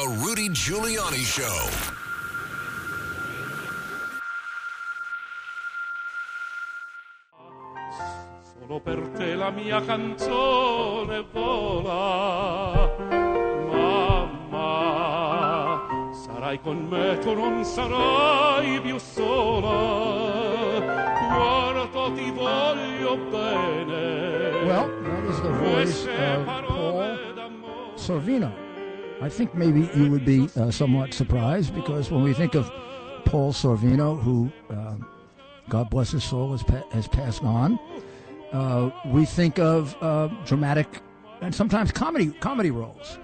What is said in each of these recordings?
The Rudy Giuliani Show. Solo per te la mia canzone vola. Mamma, sarai con me, tu non sarai più sola. Guarda, ti voglio bene. Well, that is the voice of Paul Sorvino. I think maybe you would be uh, somewhat surprised because when we think of Paul Sorvino, who, um, God bless his soul, has, pa- has passed on, uh, we think of uh, dramatic and sometimes comedy comedy roles.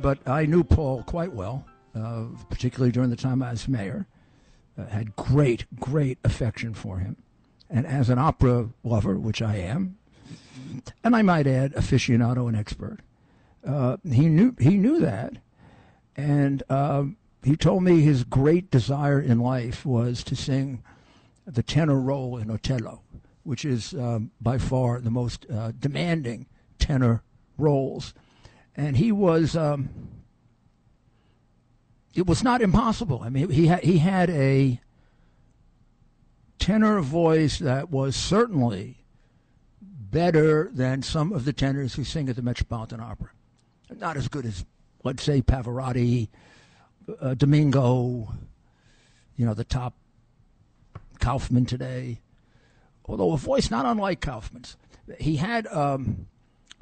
But I knew Paul quite well, uh, particularly during the time I was mayor. Uh, had great, great affection for him, and as an opera lover, which I am, and I might add, aficionado and expert. Uh, he knew he knew that, and um, he told me his great desire in life was to sing the tenor role in Otello, which is um, by far the most uh, demanding tenor roles, and he was. Um, it was not impossible. I mean, he had he had a tenor voice that was certainly better than some of the tenors who sing at the Metropolitan Opera. Not as good as, let's say, Pavarotti, uh, Domingo, you know, the top Kaufmann today. Although a voice not unlike Kaufmann's. He had um,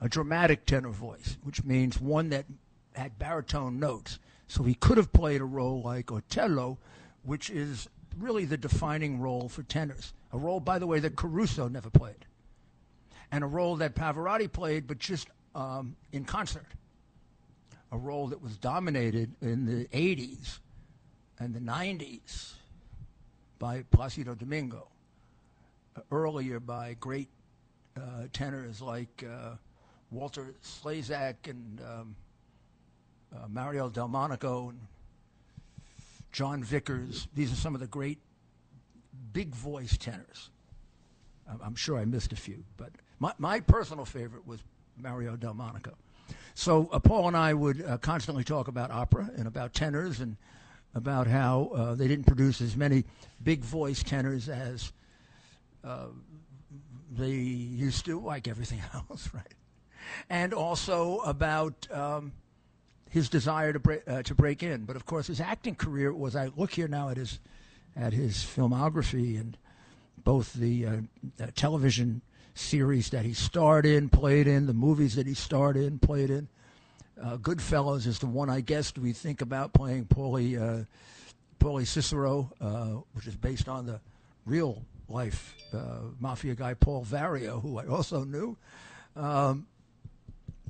a dramatic tenor voice, which means one that had baritone notes. So he could have played a role like Otello, which is really the defining role for tenors. A role, by the way, that Caruso never played and a role that Pavarotti played, but just um, in concert. A role that was dominated in the 80s and the 90s by Placido Domingo, earlier by great uh, tenors like uh, Walter Slezak and um, uh, Mario Del Monaco and Jon Vickers. These are some of the great big voice tenors. I'm- sure I missed a few, but my, my personal favorite was Mario Del Monaco. So uh, Paul and I would uh, constantly talk about opera and about tenors and about how uh, they didn't produce as many big voice tenors as uh, they used to, like everything else, right? And also about um, his desire to break uh, to break in. But of course, his acting career was. I look here now at his at his filmography and both the uh, television series that he starred in, played in, the movies that he starred in, played in. Uh, Goodfellas is the one I guess we think about playing Paulie, uh, Paulie Cicero, uh, which is based on the real life uh, mafia guy Paul Vario, who I also knew. Um,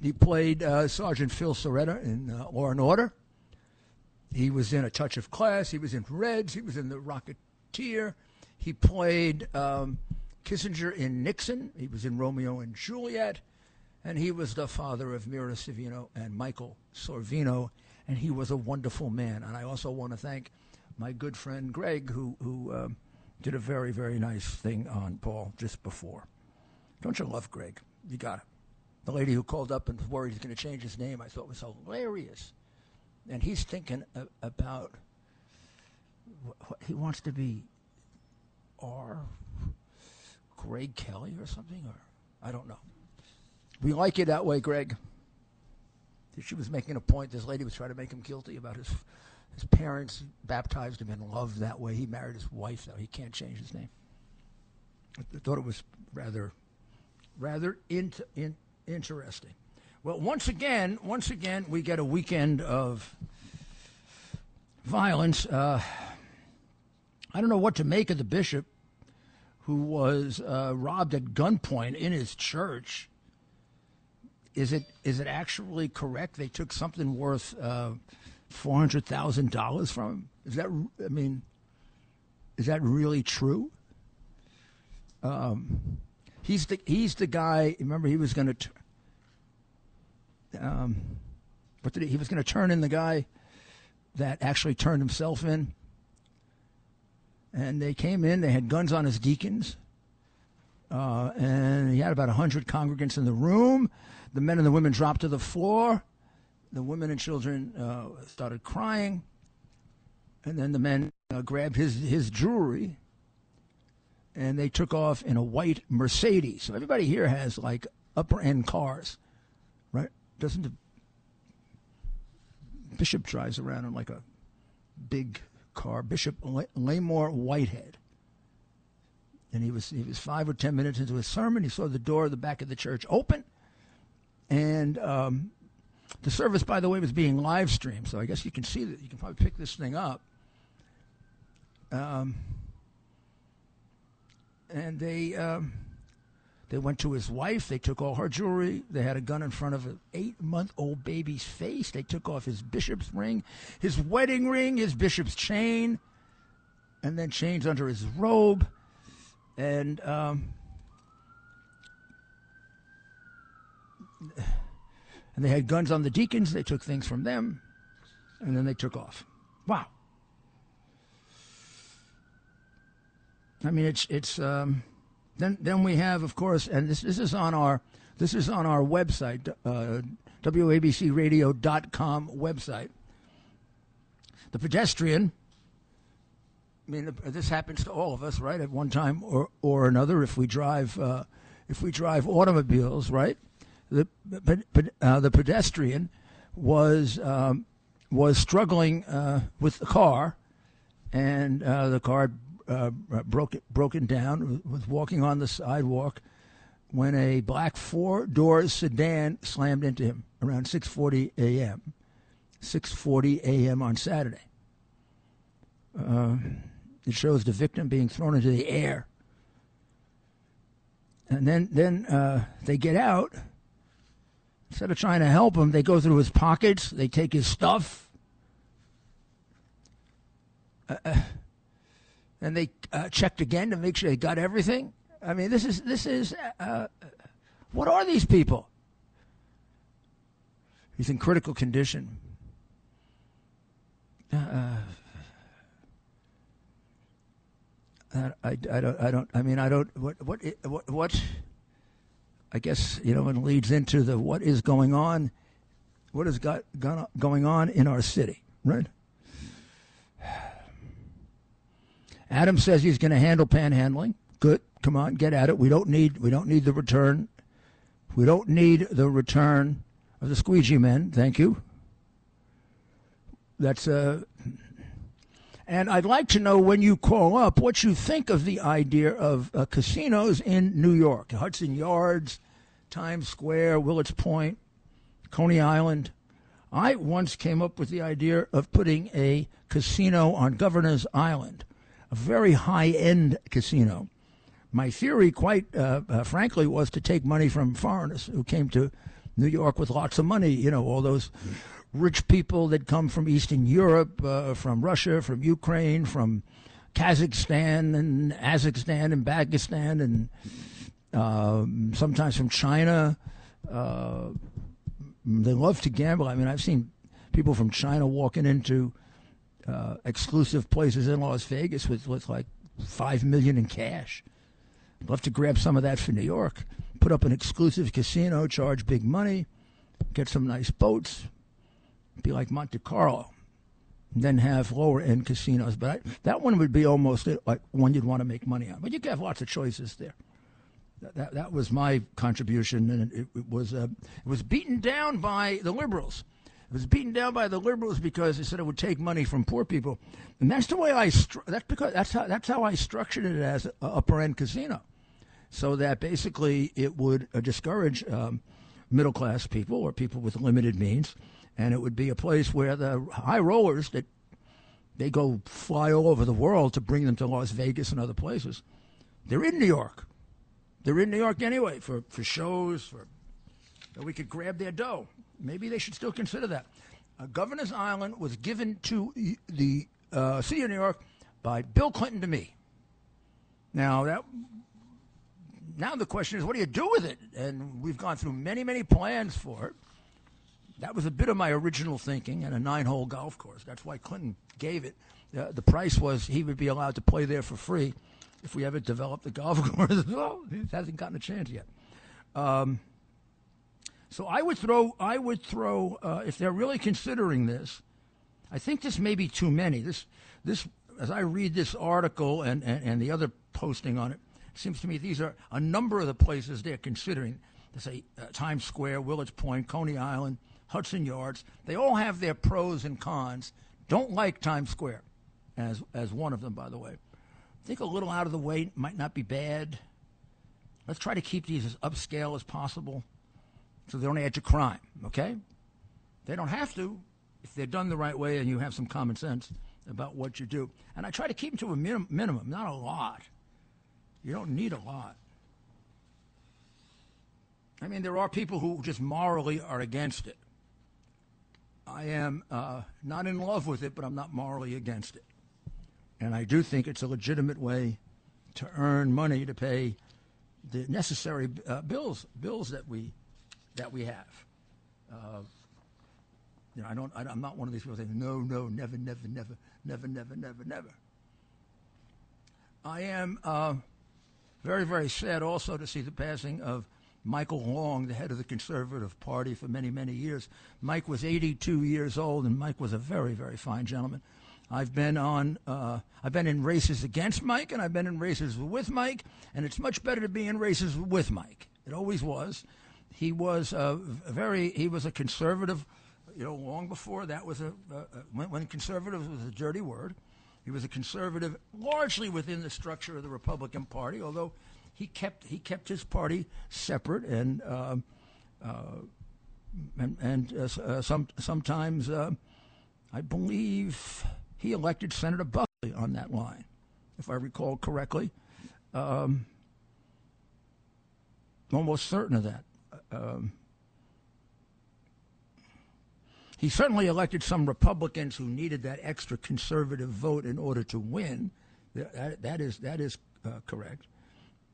he played uh, Sergeant Phil Cerreta in uh, Law and Order. He was in A Touch of Class. He was in Reds. He was in The Rocketeer. He played um, Kissinger in Nixon. He was in Romeo and Juliet. And he was the father of Mira Sorvino and Michael Sorvino. And he was a wonderful man. And I also want to thank my good friend Greg, who, who um, did a very, very nice thing on Paul just before. Don't you love Greg? You got it. The lady who called up and worried he's going to change his name, I thought was hilarious. And he's thinking a- about wh- what he wants to be R. Greg Kelly or something, or I don't know. We like you that way, Greg. She was making a point. This lady was trying to make him guilty about his his parents baptized him in love that way. He married his wife, though. He can't change his name. I thought it was rather rather int- in, interesting. Well, once again, once again, we get a weekend of violence. Uh, I don't know what to make of the bishop who was uh, robbed at gunpoint in his church. Is it is it actually correct they took something worth uh, four hundred thousand dollars from him? Is that I mean, is that really true? Um, he's the he's the guy. Remember, he was going to. Um, what did he, he was going to turn in the guy that actually turned himself in. And they came in. They had guns on his deacons, uh, and he had about hundred congregants in the room. The men and the women dropped to the floor. the women and children uh, started crying, and then the men uh, grabbed his his jewelry, and they took off in a white Mercedes. So everybody here has like upper end cars, right? Doesn't the Bishop drives around in like a big car? Bishop Lamor Whitehead and he was he was five or ten minutes into his sermon. He saw the door of the back of the church open, and um, the service, by the way, was being live streamed. So I guess you can see that you can probably pick this thing up. Um, and they um, they went to his wife. They took all her jewelry. They had a gun in front of an eight-month-old baby's face. They took off his bishop's ring, his wedding ring, his bishop's chain, and then chains under his robe and um, and they had guns on the deacons. They took things from them, and then they took off. Wow. I mean, it's it's. Um, then then we have, of course, and this this is on our this is on our website, uh, wabcradio.com website. The pedestrian I mean, this happens to all of us, right? At one time or, or another, if we drive uh, if we drive automobiles, right? The uh, the pedestrian was um, was struggling uh, with the car, and uh, the car uh, broke broken down. Was walking on the sidewalk when a black four door sedan slammed into him around 6:40 a.m. 6:40 a.m. on Saturday. Uh, it shows the victim being thrown into the air. And then, then uh, they get out. Instead of trying to help him, they go through his pockets. They take his stuff. Uh, uh and they uh, checked again to make sure they got everything. I mean, this is this is uh, what are these people? He's in critical condition. Uh, I, I, I, don't I don't I mean I don't what what what what I guess you know it leads into the what is going on what is got going on in our city right Adam says he's going to handle panhandling. Good. Come on get at it. We don't need we don't need the return. We don't need the return of the squeegee men. Thank you. That's uh and I'd like to know when you call up what you think of the idea of uh, casinos in New York, Hudson Yards, Times Square, Willets Point, Coney Island. I once came up with the idea of putting a casino on Governor's Island, a very high end casino. My theory, quite uh, uh, frankly, was to take money from foreigners who came to New York with lots of money, you know, all those rich people that come from Eastern Europe, uh, from Russia, from Ukraine, from Kazakhstan and Azerbaijan and Pakistan, and uh, sometimes from China. Uh, they love to gamble. I mean, I've seen people from China walking into uh, exclusive places in Las Vegas with, with like five million in cash. Love to grab some of that for New York. Put up an exclusive casino, charge big money, get some nice boats, be like Monte Carlo, then have lower end casinos. But I, that one would be almost like one you'd want to make money on. But you could have lots of choices there. That, that, that was my contribution, and it, it was uh, it was beaten down by the liberals. It was beaten down by the liberals because they said it would take money from poor people, and that's the way I. Stru- that's because that's how that's how I structured it as a upper end casino, so that basically it would uh, discourage um, middle class people or people with limited means and it would be a place where the high rollers that they go fly all over the world to bring them to Las Vegas and other places. They're in New York. They're in New York anyway for, for shows, for we could grab their dough. Maybe they should still consider that. Uh, Governor's Island was given to the uh, city of New York by Bill Clinton to me. Now that now the question is, what do you do with it? And we've gone through many, many plans for it. That was a bit of my original thinking and a nine hole golf course. That's why Clinton gave it. Uh, the price was he would be allowed to play there for free if we ever developed the golf course. well, he hasn't gotten a chance yet. Um, So I would throw, I would throw, uh, if they're really considering this, I think this may be too many. This, this, as I read this article and, and, and the other posting on it, it seems to me these are a number of the places they're considering. They say uh, Times Square, Willets Point, Coney Island, Hudson Yards. They all have their pros and cons. Don't like Times Square as, as one of them, by the way. Think a little out of the way might not be bad. Let's try to keep these as upscale as possible so they don't add to crime, okay? They don't have to if they're done the right way and you have some common sense about what you do. And I try to keep them to a minim- minimum, not a lot. You don't need a lot. I mean, there are people who just morally are against it. I am uh, not in love with it, but I'm not morally against it. And I do think it's a legitimate way to earn money to pay the necessary uh, bills bills that we that we have. Uh, you know, I don't. I, am not one of these people saying no, no, never, never, never, never, never, never, never. I am uh, very, very sad also to see the passing of Michael Long, the head of the Conservative Party for many, many years. Mike was 82 years old, and Mike was a very, very fine gentleman. I've been on, uh, I've been in races against Mike, and I've been in races with Mike, and it's much better to be in races with Mike. It always was. He was a very, he was a conservative, you know, long before that was a, when, when conservative was a dirty word. He was a conservative, largely within the structure of the Republican Party, although he kept he kept his party separate and uh, uh, and, and uh, uh some sometimes uh, I believe he elected Senator Buckley on that line, if I recall correctly. Um, almost certain of that. Um, he certainly elected some Republicans who needed that extra conservative vote in order to win. That, that is that is uh, correct.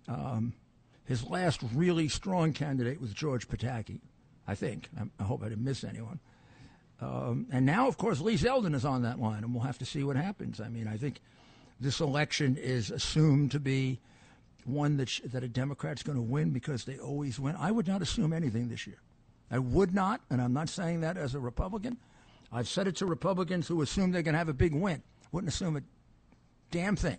Um, his last really strong candidate was George Pataki, I think. I, I hope I didn't miss anyone. Um, and now, of course, Lee Zeldin is on that line, and we'll have to see what happens. I mean, I think this election is assumed to be one that, sh- that a Democrat's going to win because they always win. I would not assume anything this year. I would not, and I'm not saying that as a Republican. I've said it to Republicans who assume they're going to have a big win. Wouldn't assume a damn thing.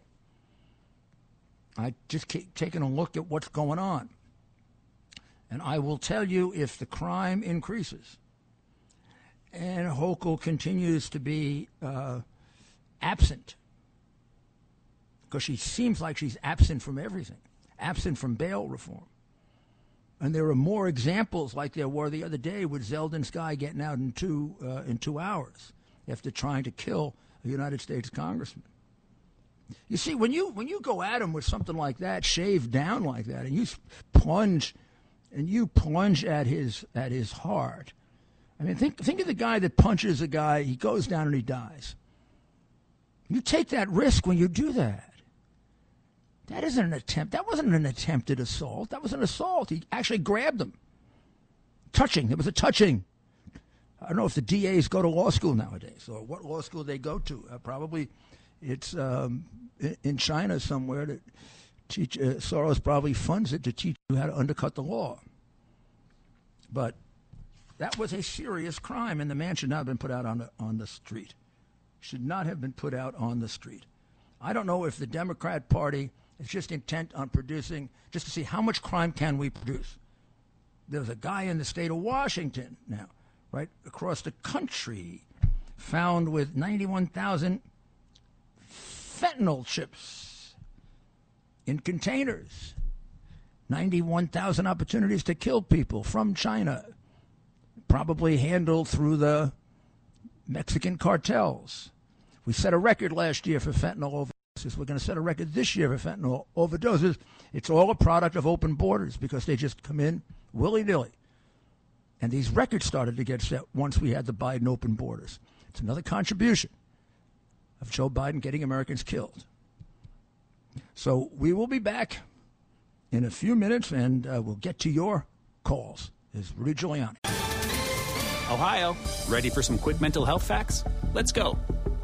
I just keep taking a look at what's going on. And I will tell you if the crime increases and Hochul continues to be uh, absent, because she seems like she's absent from everything, absent from bail reform. And there are more examples like there were the other day with Zeldin's guy getting out in two, uh, in two hours after trying to kill a United States congressman. You see, when you when you go at him with something like that, shaved down like that, and you plunge, and you plunge at his at his heart. I mean, think think of the guy that punches a guy. He goes down and he dies. You take that risk when you do that. That isn't an attempt. That wasn't an attempted assault. That was an assault. He actually grabbed him. Touching. There was a touching. I don't know if the DAs go to law school nowadays or what law school they go to. Uh, probably it's um, in China somewhere that teach uh, Soros probably funds it to teach you how to undercut the law. But that was a serious crime, and the man should not have been put out on the on the street. Should not have been put out on the street. I don't know if the Democrat Party is just intent on producing just to see how much crime can we produce. There's a guy in the state of Washington now, right across the country, found with 91,000 fentanyl chips in containers. 91,000 opportunities to kill people from China, probably handled through the Mexican cartels. We set a record last year for fentanyl We're going to set a record this year for fentanyl overdoses. It's all a product of open borders because they just come in willy nilly. And these records started to get set once we had the Biden open borders. It's another contribution of Joe Biden getting Americans killed. So we will be back in a few minutes, and uh, we'll get to your calls. Is Rudy Giuliani. Ohio, ready for some quick mental health facts? Let's go.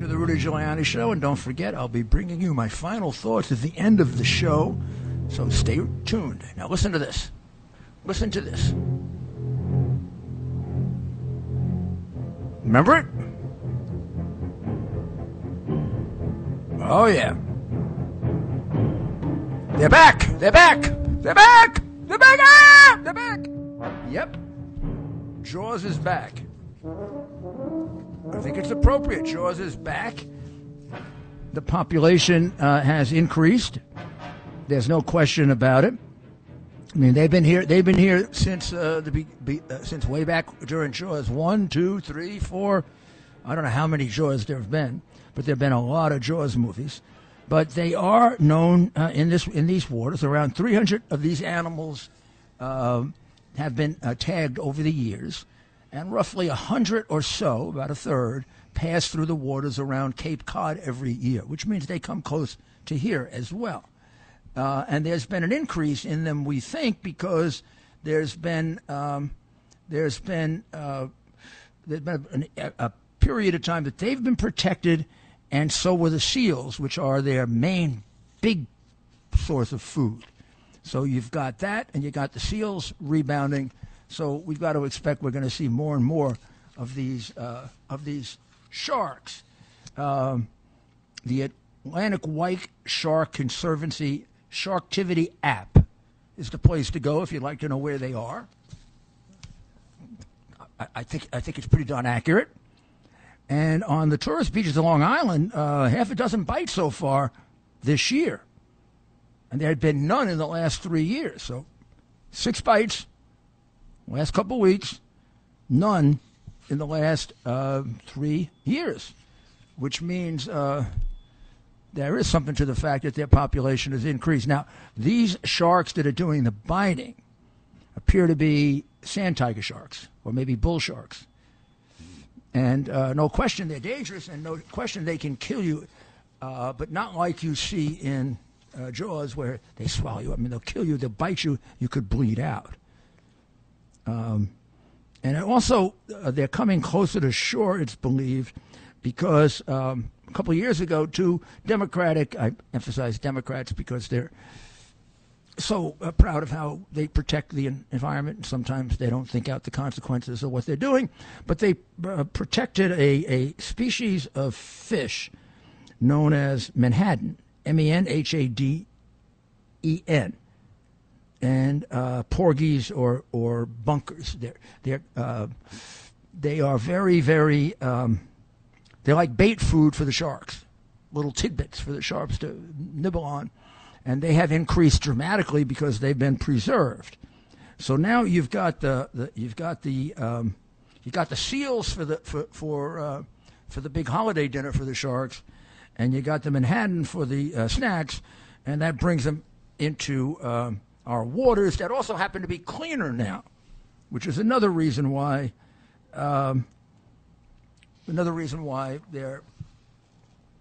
To the Rudy Giuliani Show, and don't forget, I'll be bringing you my final thoughts at the end of the show. So stay tuned. Now, listen to this. Listen to this. Remember it? Oh, yeah. They're back! They're back! They're back! They're back! Ah! They're back! Yep. Jaws is back. I think it's appropriate. Jaws is back. The population uh, has increased. There's no question about it. I mean, they've been here. They've been here since uh, the be, be, uh, since way back during Jaws one, two, three, four. I don't know how many Jaws there have been, but there have been a lot of Jaws movies. But they are known uh, in this in these waters. Around 300 of these animals um, have been uh, tagged over the years, and roughly 100 or so, about a third, pass through the waters around Cape Cod every year, which means they come close to here as well. Uh, and there's been an increase in them, we think, because there's been um, there's been uh, there's been a, a, period of time that they've been protected, and so were the seals, which are their main big source of food. So you've got that, and you've got the seals rebounding. So we've got to expect we're going to see more and more of these uh, of these sharks. Um, the Atlantic White Shark Conservancy Sharktivity app is the place to go if you'd like to know where they are. I, I think I think it's pretty darn accurate. And on the tourist beaches of Long Island, uh, half a dozen bites so far this year, and there had been none in the last three years. So, six bites last couple weeks, none in the last uh, three years, which means uh, there is something to the fact that their population has increased. Now, these sharks that are doing the biting appear to be sand tiger sharks or maybe bull sharks. And uh, no question they're dangerous, and no question they can kill you, uh, but not like you see in uh, Jaws where they swallow you. I mean, they'll kill you, they'll bite you, you could bleed out. Um, and also, uh, they're coming closer to shore, it's believed, because um, a couple of years ago, two Democratic, I emphasize Democrats because they're so uh, proud of how they protect the environment, and sometimes they don't think out the consequences of what they're doing. But they uh, protected a, a species of fish known as menhaden, M E N H A D E N, and uh, porgies or or bunkers. They're they're uh, they are very very. Um, they're like bait food for the sharks, little tidbits for the sharks to nibble on and they have increased dramatically because they've been preserved. So now you've got the, the you've got the um, you've got the seals for the for for uh, for the big holiday dinner for the sharks, and you got the menhaden for the uh, snacks, and that brings them into um, our waters that also happen to be cleaner now, which is another reason why um, another reason why there are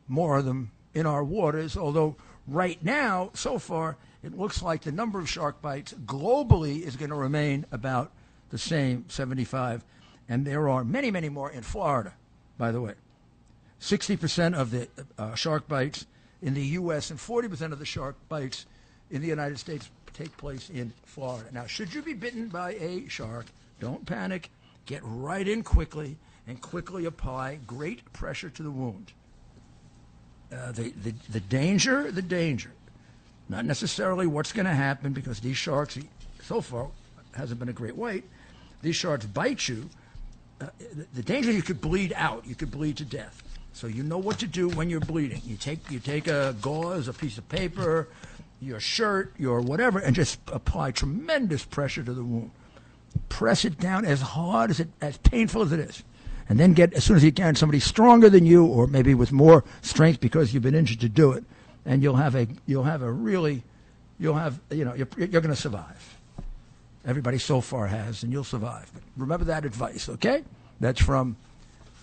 more of them in our waters, although right now, so far, it looks like the number of shark bites globally is going to remain about the same, 75. And there are many, many more in Florida, by the way. 60% of the uh, shark bites in the U.S. and 40% of the shark bites in the United States take place in Florida. Now, should you be bitten by a shark, don't panic. Get right in quickly and quickly apply great pressure to the wound. Uh, the, the, the danger, the danger, not necessarily what's going to happen because these sharks, so far, hasn't been a great weight. These sharks bite you. Uh, the, the danger you could bleed out, you could bleed to death. So you know what to do when you're bleeding. You take you take a gauze, a piece of paper, your shirt, your whatever, and just apply tremendous pressure to the wound. Press it down as hard as it, as painful as it is and then get as soon as you can somebody stronger than you, or maybe with more strength because you've been injured to do it, and you'll have a you'll have a really you'll have you know you're, you're going to survive. Everybody so far has, and you'll survive. But remember that advice, okay? That's from,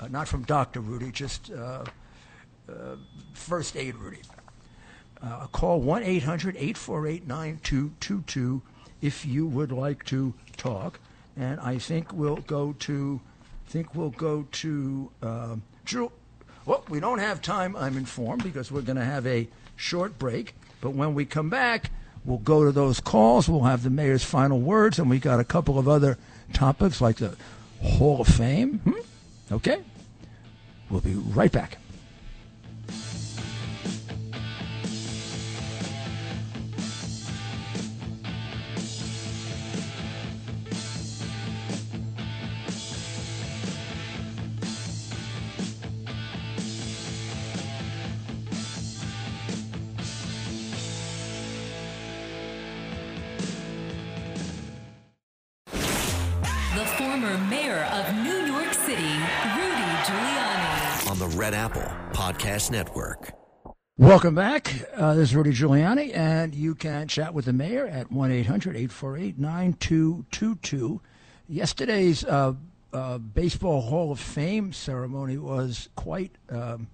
uh, not from Dr. Rudy, just uh, uh, first aid Rudy. Uh, call 1 800 848 9222 if you would like to talk. And I think we'll go to, think we'll go to Drew. Well, we don't have time, I'm informed, because we're going to have a short break. But when we come back, we'll go to those calls. We'll have the mayor's final words, and we got a couple of other topics like the Hall of Fame. Hmm? Okay? We'll be right back. Podcast Network. Welcome back. Uh, this is Rudy Giuliani, and you can chat with the mayor at 1 800 848 9222. Yesterday's uh, uh, Baseball Hall of Fame ceremony was quite, um,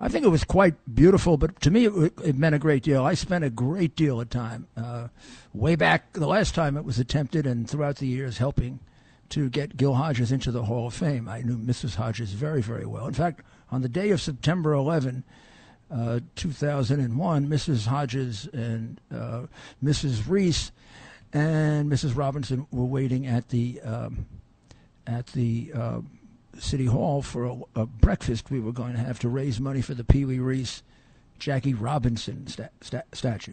I think it was quite beautiful, but to me it, it meant a great deal. I spent a great deal of time, uh, way back the last time it was attempted, and throughout the years helping to get Gil Hodges into the Hall of Fame. I knew Mrs. Hodges very, very well. In fact, on the day of September 11, uh, 2001, Mrs. Hodges and uh, Mrs. Reese and Mrs. Robinson were waiting at the um, at the uh, city hall for a, a breakfast we were going to have to raise money for the Pee Wee Reese Jackie Robinson sta- sta- statue,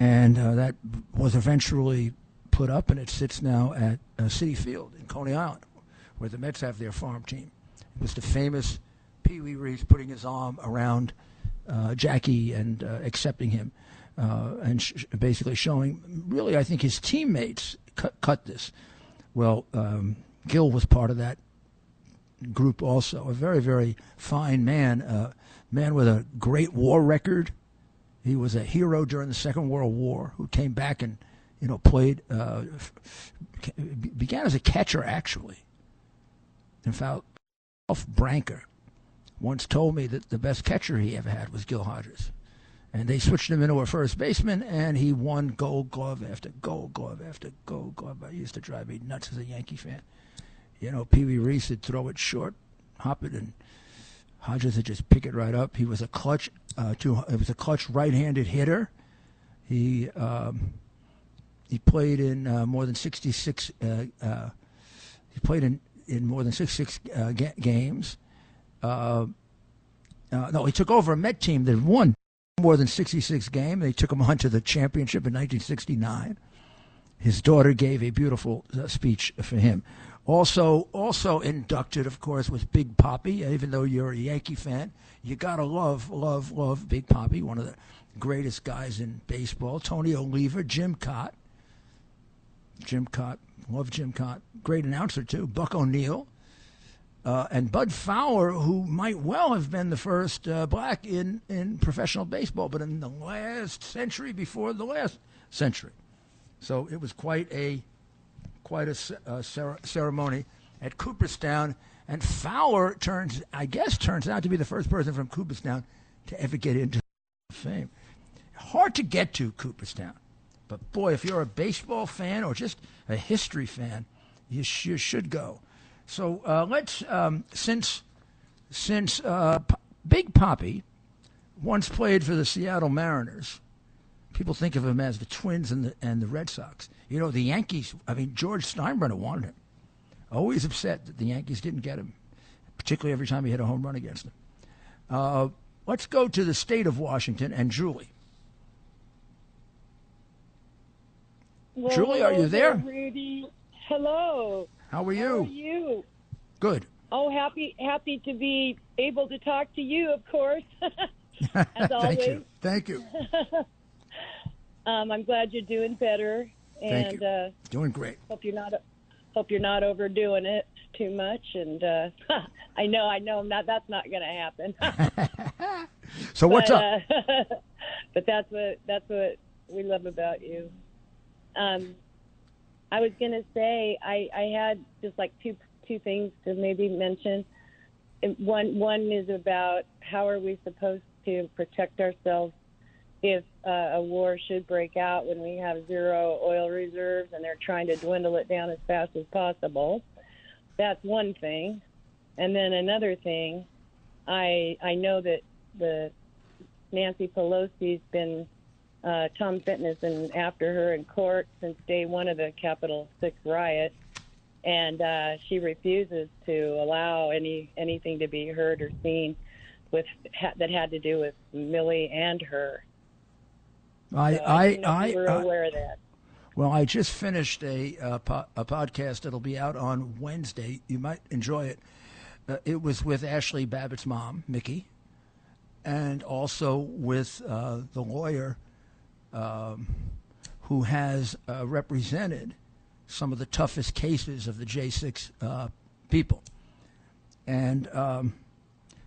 and uh, that was eventually put up, and it sits now at uh, Citi Field in Coney Island, where the Mets have their farm team. It was the famous Pee Wee Reese putting his arm around uh, Jackie and uh, accepting him, uh, and sh- basically showing, really, I think his teammates cut, this. Well, um, Gil was part of that group also. A very, very fine man, uh, man with a great war record. He was a hero during the Second World War who came back and, you know, played, uh, began as a catcher, actually. In fact, Ralph Branca once told me that the best catcher he ever had was Gil Hodges. And they switched him into a first baseman, and he won gold glove after gold glove after gold glove. It used to drive me nuts as a Yankee fan. You know, Pee Wee Reese would throw it short, hop it, and Hodges would just pick it right up. He was a clutch, uh, it was a clutch right-handed hitter. He um, he played in uh, more than 66. Uh, uh, he played in, in more than 66 uh, ga- games. Uh, no, he took over a Met team that won more than 66 games. They took him on to the championship in 1969. His daughter gave a beautiful speech for him. Also, also inducted, of course, was Big Papi. Even though you're a Yankee fan, you gotta love, love, love Big Papi, one of the greatest guys in baseball. Tony Oliva, Jim Kaat, Jim Kaat, love Jim Kaat, great announcer too. Buck O'Neil, uh, and Bud Fowler, who might well have been the first uh, black in, in professional baseball, but in the last century before the last century. So it was quite a quite a uh, cer- ceremony at Cooperstown, and Fowler turns, I guess, turns out to be the first person from Cooperstown to ever get into the Hall of fame. Hard to get to Cooperstown, but boy, if you're a baseball fan or just a history fan, you, sh- you should go. So uh, let's um, since since uh, P- Big Papi once played for the Seattle Mariners. People think of him as the Twins and the and the Red Sox. You know, the Yankees. I mean, George Steinbrenner wanted him. Always upset that the Yankees didn't get him, particularly every time he hit a home run against them. Uh, let's go to the state of Washington and Julie. Well, Julie, are you there? Rudy. Hello. How are How you? are you? Good. Oh, happy happy to be able to talk to you, of course. As Thank always. you. Thank you. Um, I'm glad you're doing better, Thank and you. uh, Doing great. hope you're not hope you're not overdoing it too much. And uh, I know, I know, not that's not going to happen. So what's but, up? Uh, but that's what that's what we love about you. Um, I was gonna say I I had just like two two things to maybe mention. One one is about how are we supposed to protect ourselves if uh, a war should break out when we have zero oil reserves and they're trying to dwindle it down as fast as possible. That's one thing. And then another thing, I I know that the Nancy Pelosi's been uh, Tom Fitton's and after her in court since day one of the Capitol Six riot, and uh, she refuses to allow any anything to be heard or seen with ha- that had to do with Milley and her. I, So I, I, I- aware of that. well, I just finished a, uh, po- a podcast that'll be out on Wednesday. You might enjoy it. Uh, it was with Ashli Babbitt's mom, Mickey, and also with uh, the lawyer who has uh, represented some of the toughest cases of the J6 uh, people. And um,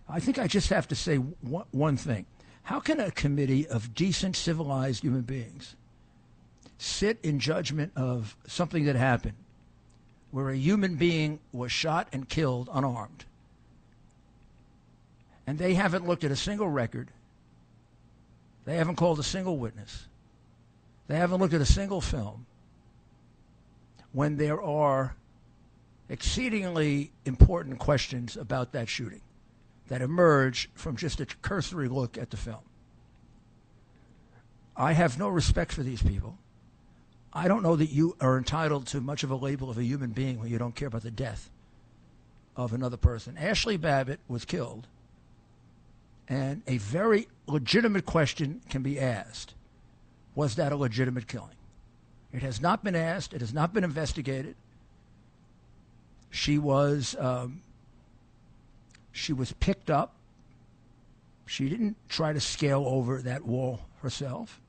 I think I just have to say one thing. How can a committee of decent, civilized human beings sit in judgment of something that happened where a human being was shot and killed unarmed? And they haven't looked at a single record. They haven't called a single witness. They haven't looked at a single film. When there are exceedingly important questions about that shooting that emerge from just a cursory look at the film. I have no respect for these people. I don't know that you are entitled to much of a label of a human being when you don't care about the death of another person. Ashli Babbitt was killed, and a very legitimate question can be asked Was that a legitimate killing? It has not been asked, it has not been investigated. She was um, she was picked up. She didn't try to scale over that wall herself.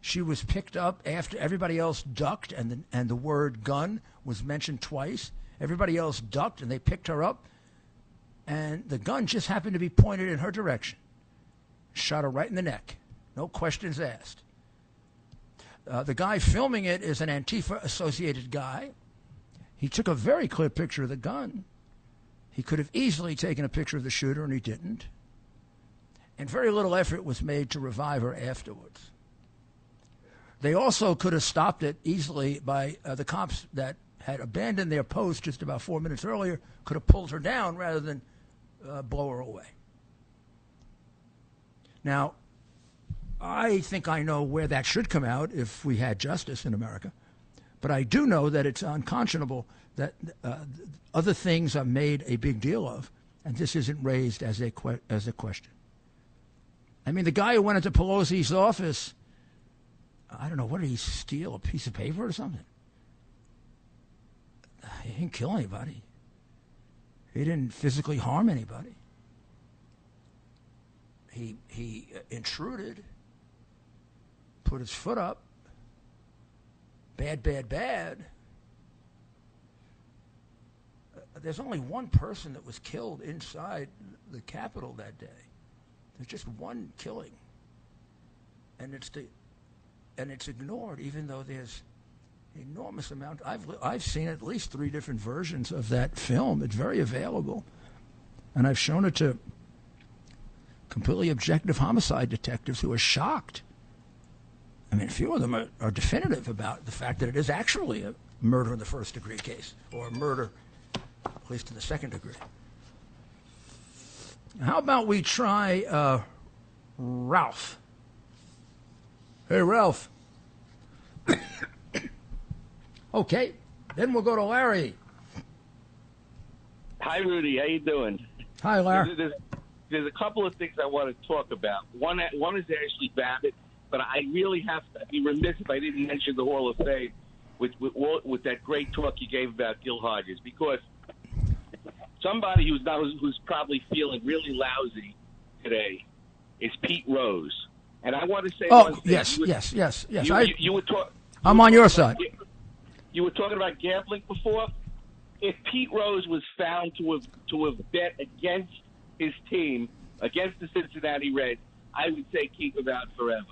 She was picked up after everybody else ducked, and the, and the word gun was mentioned twice. Everybody else ducked, and they picked her up, and the gun just happened to be pointed in her direction. Shot her right in the neck. No questions asked. Uh, the guy filming it is an Antifa associated guy. He took a very clear picture of the gun. He could have easily taken a picture of the shooter, and he didn't. And very little effort was made to revive her afterwards. They also could have stopped it easily by uh, the cops that had abandoned their post just about four minutes earlier, could have pulled her down rather than uh, blow her away. Now, I think I know where that should come out if we had justice in America. But I do know that it's unconscionable that uh, other things are made a big deal of, and this isn't raised as a que- as a question. I mean, the guy who went into Pelosi's office, I don't know, what did he steal? A piece of paper or something? He didn't kill anybody. He didn't physically harm anybody. He he uh, intruded, put his foot up. Bad, bad, bad. Uh, There's only one person that was killed inside the Capitol that day. There's just one killing, and it's the, and it's ignored, even though there's enormous amount. I've I've seen at least three different versions of that film. It's very available, and I've shown it to completely objective homicide detectives who are shocked. I mean, a few of them are, are definitive about the fact that it is actually a murder in the first degree case, or a murder, at least in the second degree. How about we try uh, Ralph? Hey, Ralph. okay, then we'll go to Larry. Hi, Rudy. How you doing? Hi, Larry. There's, there's a couple of things I want to talk about. One, one is Ashli Babbitt, but I really have to be remiss if I didn't mention the Hall of Fame with with, with that great talk you gave about Gil Hodges because somebody who's not who's probably feeling really lousy today is Pete Rose, and I want to say oh yes, You were- yes, yes, yes. You, I, you, you were talking. I'm on your side. You were talking about gambling before. If Pete Rose was found to have to have bet against his team, against the Cincinnati Reds, I would say keep him out forever.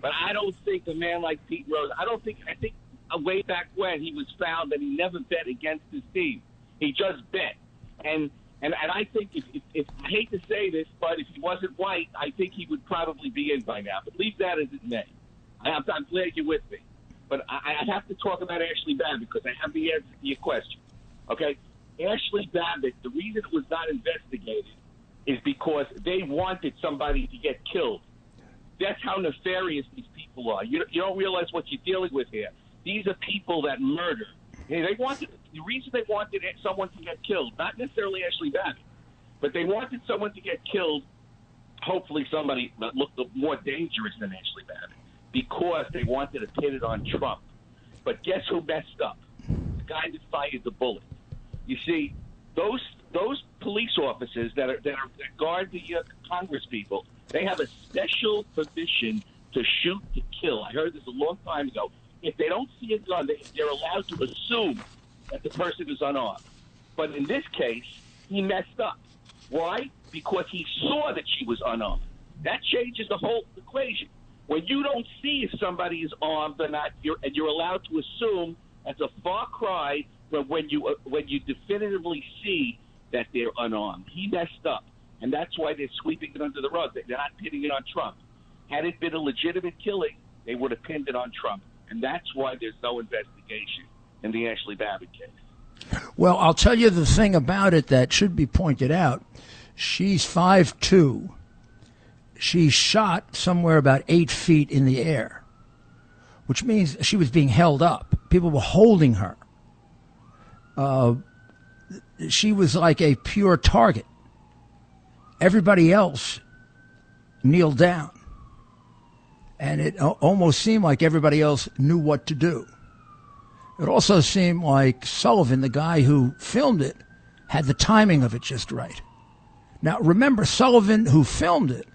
But I don't think a man like Pete Rose. I don't think. I think way back when he was found that he never bet against his team. He just bet, and and and I think if, if, if I hate to say this, but if he wasn't white, I think he would probably be in by now. But leave that as it may. I have, I'm glad you're with me, but I, I have to talk about Ashli Babbitt because I have the answer to your question. Okay, Ashli Babbitt. The reason it was not investigated is because they wanted somebody to get killed. That's how nefarious these people are. You, you don't realize what you're dealing with here. These are people that murder. Hey, they wanted the reason they wanted someone to get killed, not necessarily Ashli Babbitt, but they wanted someone to get killed. Hopefully, somebody that looked more dangerous than Ashli Babbitt, because they wanted to pin it on Trump. But guess who messed up? The guy that fired the bullet. You see, those those police officers that are that, are, that guard the uh, Congress people, they have a special permission to shoot to kill. I heard this a long time ago. If they don't see a gun, they, they're allowed to assume that the person is unarmed. But in this case, he messed up. Why? Because he saw that she was unarmed. That changes the whole equation. When you don't see if somebody is armed or not, you're, and you're allowed to assume that's a far cry from when you uh, when you definitively see that they're unarmed. He messed up, and that's why they're sweeping it under the rug. They're not pinning it on Trump. Had it been a legitimate killing, they would have pinned it on Trump, and that's why there's no investigation in the Ashli Babbitt case. Well, I'll tell you the thing about it that should be pointed out. She's five two. She shot somewhere about eight feet in the air, which means she was being held up. People were holding her. Uh, she was like a pure target. Everybody else kneeled down. And it almost seemed like everybody else knew what to do. It also seemed like Sullivan, the guy who filmed it, had the timing of it just right. Now, remember, Sullivan, who filmed it,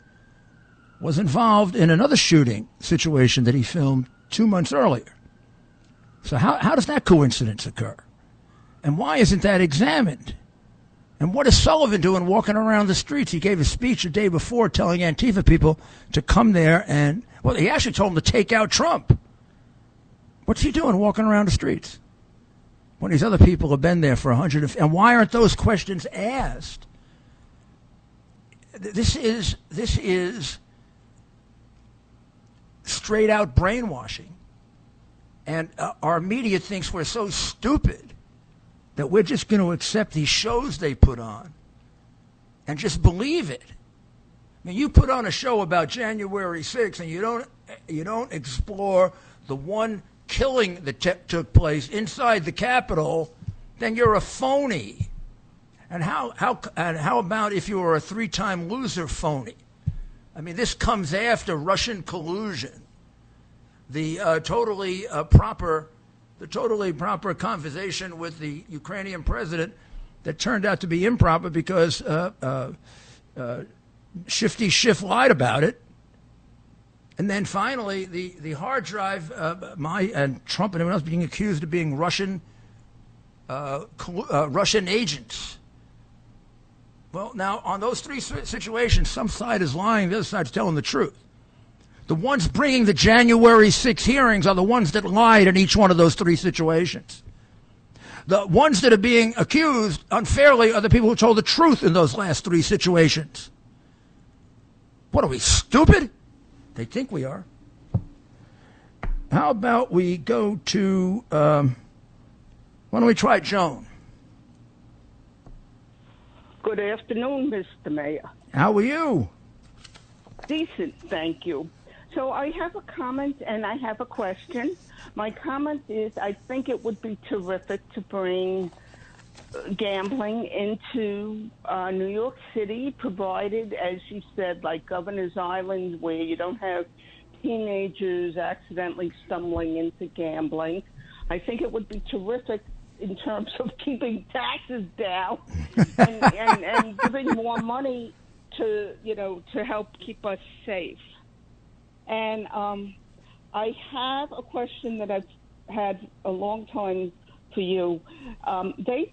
was involved in another shooting situation that he filmed two months earlier. So, how, how does that coincidence occur? And why isn't that examined? And what is Sullivan doing walking around the streets? He gave a speech the day before telling Antifa people to come there and, well, he actually told them to take out Trump. What's he doing walking around the streets? When these other people have been there for a hundred, and why aren't those questions asked? This is, this is straight out brainwashing. And uh, our media thinks we're so stupid that we're just going to accept these shows they put on and just believe it. I mean, you put on a show about January 6th and you don't you don't explore the one killing that t- took place inside the Capitol, then you're a phony. And how how and how about if you were a three-time loser phony? I mean, this comes after Russian collusion, the uh, totally uh, proper the totally proper conversation with the Ukrainian president that turned out to be improper because uh, uh, uh, Shifty Schiff lied about it. And then finally, the, the hard drive, uh, my and Trump and everyone else being accused of being Russian uh, Russian agents. Well, now on those three situations, some side is lying, the other side is telling the truth. The ones bringing the January 6 hearings are the ones that lied in each one of those three situations. The ones that are being accused unfairly are the people who told the truth in those last three situations. What are we, stupid? They think we are. How about we go to, um, why don't we try Joan? Good afternoon, Mr. Mayor. How are you? Decent, thank you. So I have a comment and I have a question. My comment is I think it would be terrific to bring uh, gambling into uh, New York City, provided, as you said, like Governor's Island, where you don't have teenagers accidentally stumbling into gambling. I think it would be terrific in terms of keeping taxes down and, and, and giving more money to, you know, to help keep us safe. And um, I have a question that I've had a long time for you. Um, they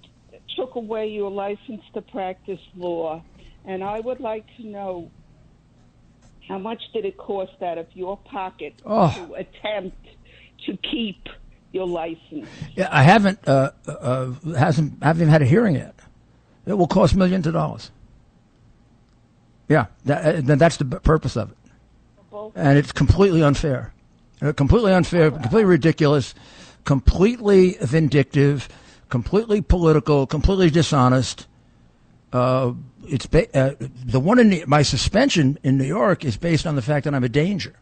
took away your license to practice law, and I would like to know how much did it cost out of your pocket oh. to attempt to keep your license? Yeah, I haven't uh, uh, hasn't haven't even had a hearing yet. It will cost millions of dollars. Yeah, that, uh, that's the purpose of it, and it's completely unfair, uh, completely unfair, completely ridiculous, completely vindictive, completely political, completely dishonest. Uh, it's ba- uh, the one in the, my suspension in New York is based on the fact that I'm a danger.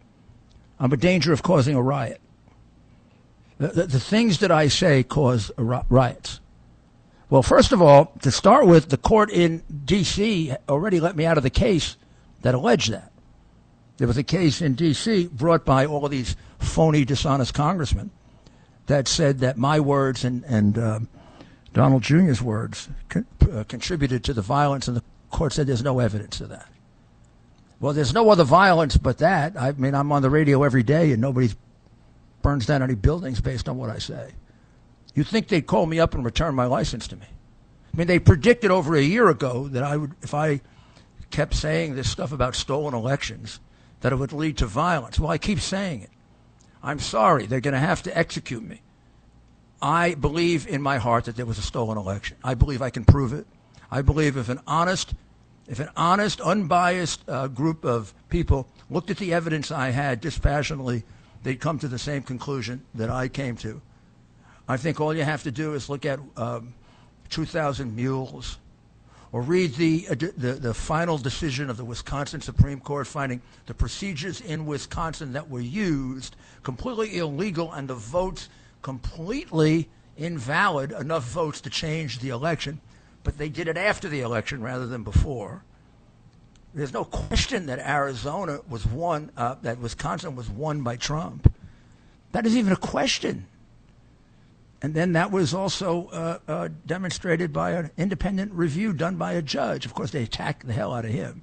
I'm a danger of causing a riot. The, the, the things that I say cause ri- riots. Well, first of all, to start with, the court in D.C. already let me out of the case that alleged that. There was a case in D.C. brought by all these phony, dishonest congressmen that said that my words and, and um, Donald Jr.'s words con- uh, contributed to the violence, and the court said there's no evidence of that. Well, there's no other violence but that. I mean, I'm on the radio every day, and nobody burns down any buildings based on what I say. You'd think they'd call me up and return my license to me. I mean, they predicted over a year ago that I would, if I kept saying this stuff about stolen elections, that it would lead to violence. Well, I keep saying it. I'm sorry, they're going to have to execute me. I believe in my heart that there was a stolen election. I believe I can prove it. I believe if an honest, if an honest, unbiased uh, group of people looked at the evidence I had dispassionately, they'd come to the same conclusion that I came to. I think all you have to do is look at um, 2,000 Mules or read the, uh, the, the final decision of the Wisconsin Supreme Court finding the procedures in Wisconsin that were used completely illegal and the votes completely invalid, enough votes to change the election, but they did it after the election rather than before. There's no question that Arizona was won, uh, that Wisconsin was won by Trump. That isn't even a question. And then that was also uh, uh, demonstrated by an independent review done by a judge. Of course, they attacked the hell out of him.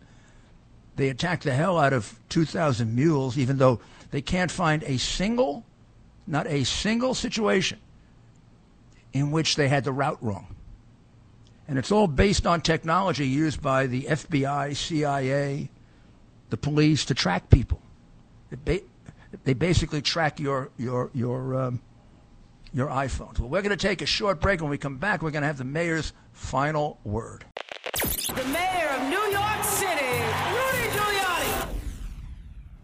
They attacked the hell out of 2,000 mules, even though they can't find a single, not a single situation in which they had the route wrong. And it's all based on technology used by the FBI, CIA, the police to track people. Ba- they basically track your, your, your, um, your iPhones. Well, we're going to take a short break. When we come back, we're going to have the mayor's final word. The mayor of New York City, Rudy Giuliani.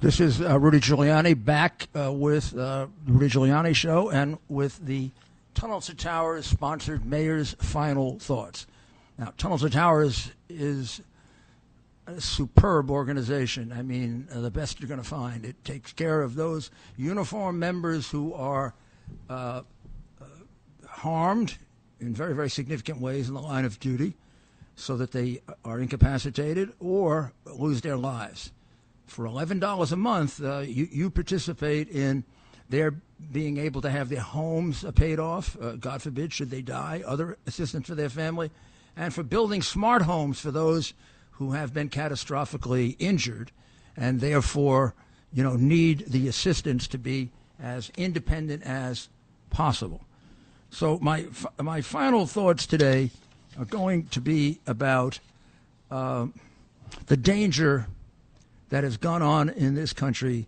This is uh, Rudy Giuliani back uh, with uh, the Rudy Giuliani Show and with the Tunnels to Towers sponsored Mayor's Final Thoughts. Now, Tunnels to Towers is a superb organization. I mean, uh, the best you're going to find. It takes care of those uniform members who are uh, harmed in very, very significant ways in the line of duty so that they are incapacitated or lose their lives. For $11 a month, uh, you, you participate in their being able to have their homes paid off, uh, God forbid, should they die, other assistance for their family, and for building smart homes for those who have been catastrophically injured and therefore, you know, need the assistance to be as independent as possible. So my my final thoughts today are going to be about uh, the danger that has gone on in this country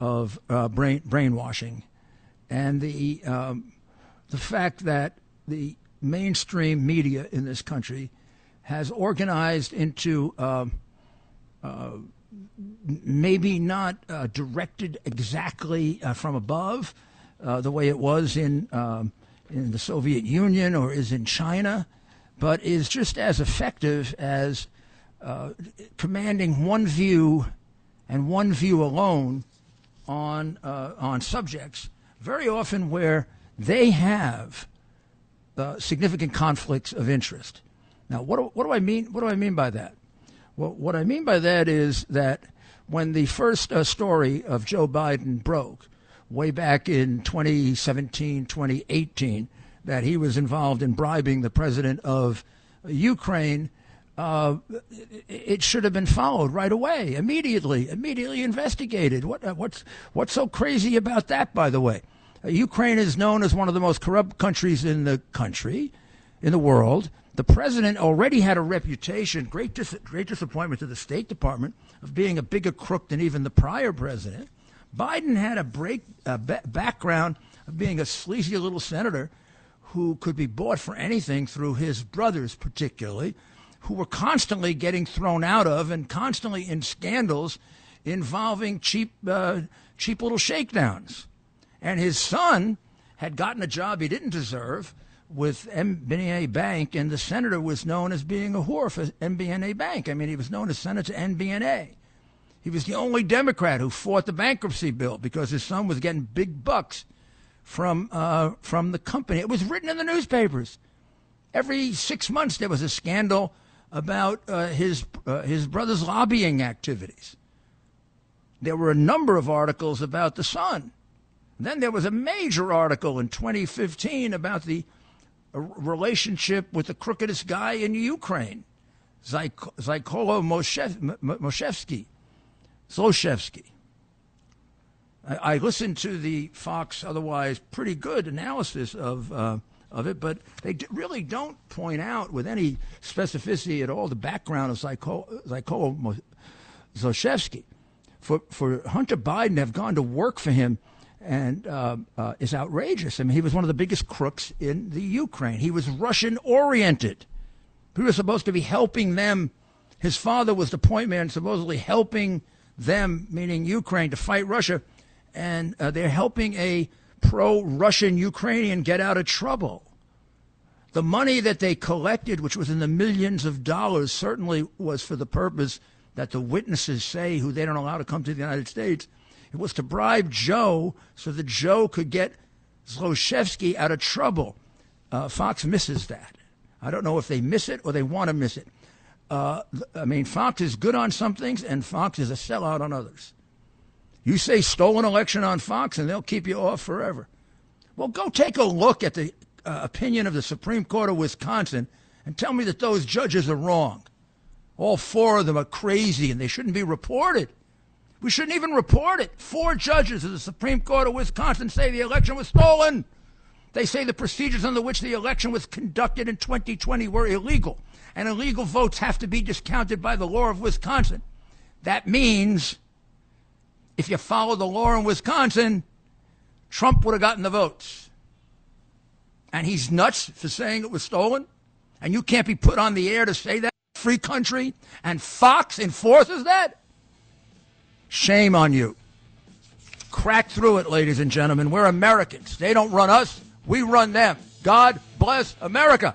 of uh, brain brainwashing, and the um, the fact that the mainstream media in this country has organized into uh, uh, maybe not uh, directed exactly uh, from above uh, the way it was in um, in the Soviet Union or is in China, but is just as effective as uh, commanding one view and one view alone on on subjects. Very often, where they have significant conflicts of interest. Now, what do, what do I mean? What do I mean by that? Well, what I mean by that is that when the first uh, story of Joe Biden broke, way back in 2017, 2018, that he was involved in bribing the president of Ukraine, uh, it should have been followed right away, immediately, immediately investigated. What, uh, what's, what's so crazy about that, by the way? Uh, Ukraine is known as one of the most corrupt countries in the country, in the world. The president already had a reputation, great, dis- great disappointment to the State Department, of being a bigger crook than even the prior president. Biden had a break, b- background of being a sleazy little senator who could be bought for anything through his brothers, particularly, who were constantly getting thrown out of and constantly in scandals involving cheap, uh, cheap little shakedowns. And his son had gotten a job he didn't deserve with MBNA Bank, and the senator was known as being a whore for MBNA Bank. I mean, he was known as Senator MBNA. He was the only Democrat who fought the bankruptcy bill because his son was getting big bucks from uh, from the company. It was written in the newspapers. Every six months there was a scandal about uh, his uh, his brother's lobbying activities. There were a number of articles about the son. Then there was a major article in 2015 about the uh, relationship with the crookedest guy in Ukraine, Zykola Moshevsky. Zlochevsky. I, I, listened to the Fox, otherwise pretty good analysis of uh, of it, but they d- really don't point out with any specificity at all the background of Zykola Zlochevsky. For for Hunter Biden to have gone to work for him and uh, uh, is outrageous. I mean, he was one of the biggest crooks in the Ukraine. He was Russian oriented. He was supposed to be helping them. His father was the point man, supposedly helping them, meaning Ukraine, to fight Russia, and uh, they're helping a pro Russian Ukrainian get out of trouble. The money that they collected, which was in the millions of dollars, certainly was for the purpose that the witnesses say, who they don't allow to come to the United States. It was to bribe Joe so that Joe could get Zlochevsky out of trouble. Uh, Fox misses that. I don't know if they miss it or they want to miss it. Uh, I mean, Fox is good on some things, and Fox is a sellout on others. You say stolen election on Fox, and they'll keep you off forever. Well, go take a look at the uh, opinion of the Supreme Court of Wisconsin and tell me that those judges are wrong. All four of them are crazy, and they shouldn't be reported. We shouldn't even report it. Four judges of the Supreme Court of Wisconsin say the election was stolen. They say the procedures under which the election was conducted in 2020 were illegal and illegal votes have to be discounted by the law of Wisconsin. That means if you follow the law in Wisconsin, Trump would have gotten the votes. And he's nuts for saying it was stolen. And you can't be put on the air to say that. Free country. And Fox enforces that. Shame on you. Crack through it, ladies and gentlemen. We're Americans. They don't run us, we run them. God bless America.